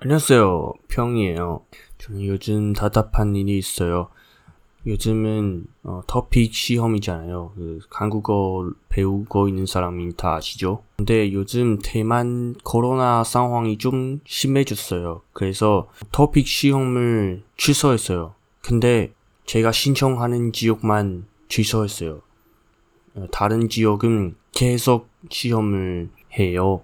안녕하세요. 평이에요. 저는 요즘 답답한 일이 있어요. 요즘은 어, 터픽 시험이잖아요. 그 한국어 배우고 있는 사람이 다 아시죠? 근데 요즘 대만 코로나 상황이 좀 심해졌어요. 그래서 터픽 시험을 취소했어요. 근데 제가 신청하는 지역만 취소했어요. 어, 다른 지역은 계속 시험을 해요.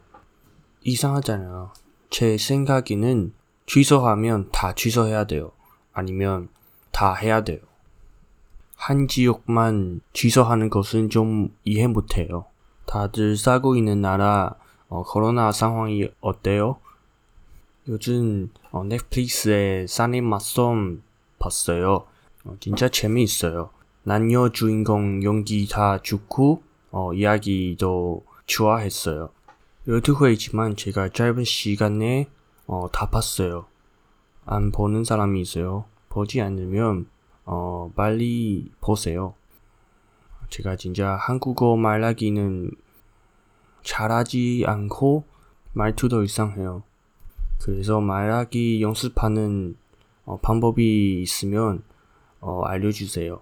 이상하잖아요. 제 생각에는 취소하면 다 취소해야 돼요. 아니면 다 해야 돼요. 한 지역만 취소하는 것은 좀 이해 못해요. 다들 살고 있는 나라 어, 코로나 상황이 어때요? 요즘 어, 넷플릭스에 사님 맞썸 봤어요. 어, 진짜 재미있어요. 남녀 주인공 연기 다 좋고 어, 이야기도 좋아했어요. 12회이지만 제가 짧은 시간에 어, 다 봤어요. 안 보는 사람이 있어요. 보지 않으면 어, 빨리 보세요. 제가 진짜 한국어 말하기는 잘하지 않고 말투도 이상해요. 그래서 말하기 연습하는 어, 방법이 있으면 어, 알려주세요.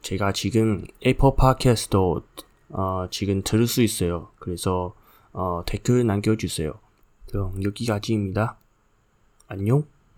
제가 지금 애플 팟캐스트도 어, 지금 들을 수 있어요. 그래서 어, 댓글 남겨주세요. 그럼 여기까지입니다. 안녕.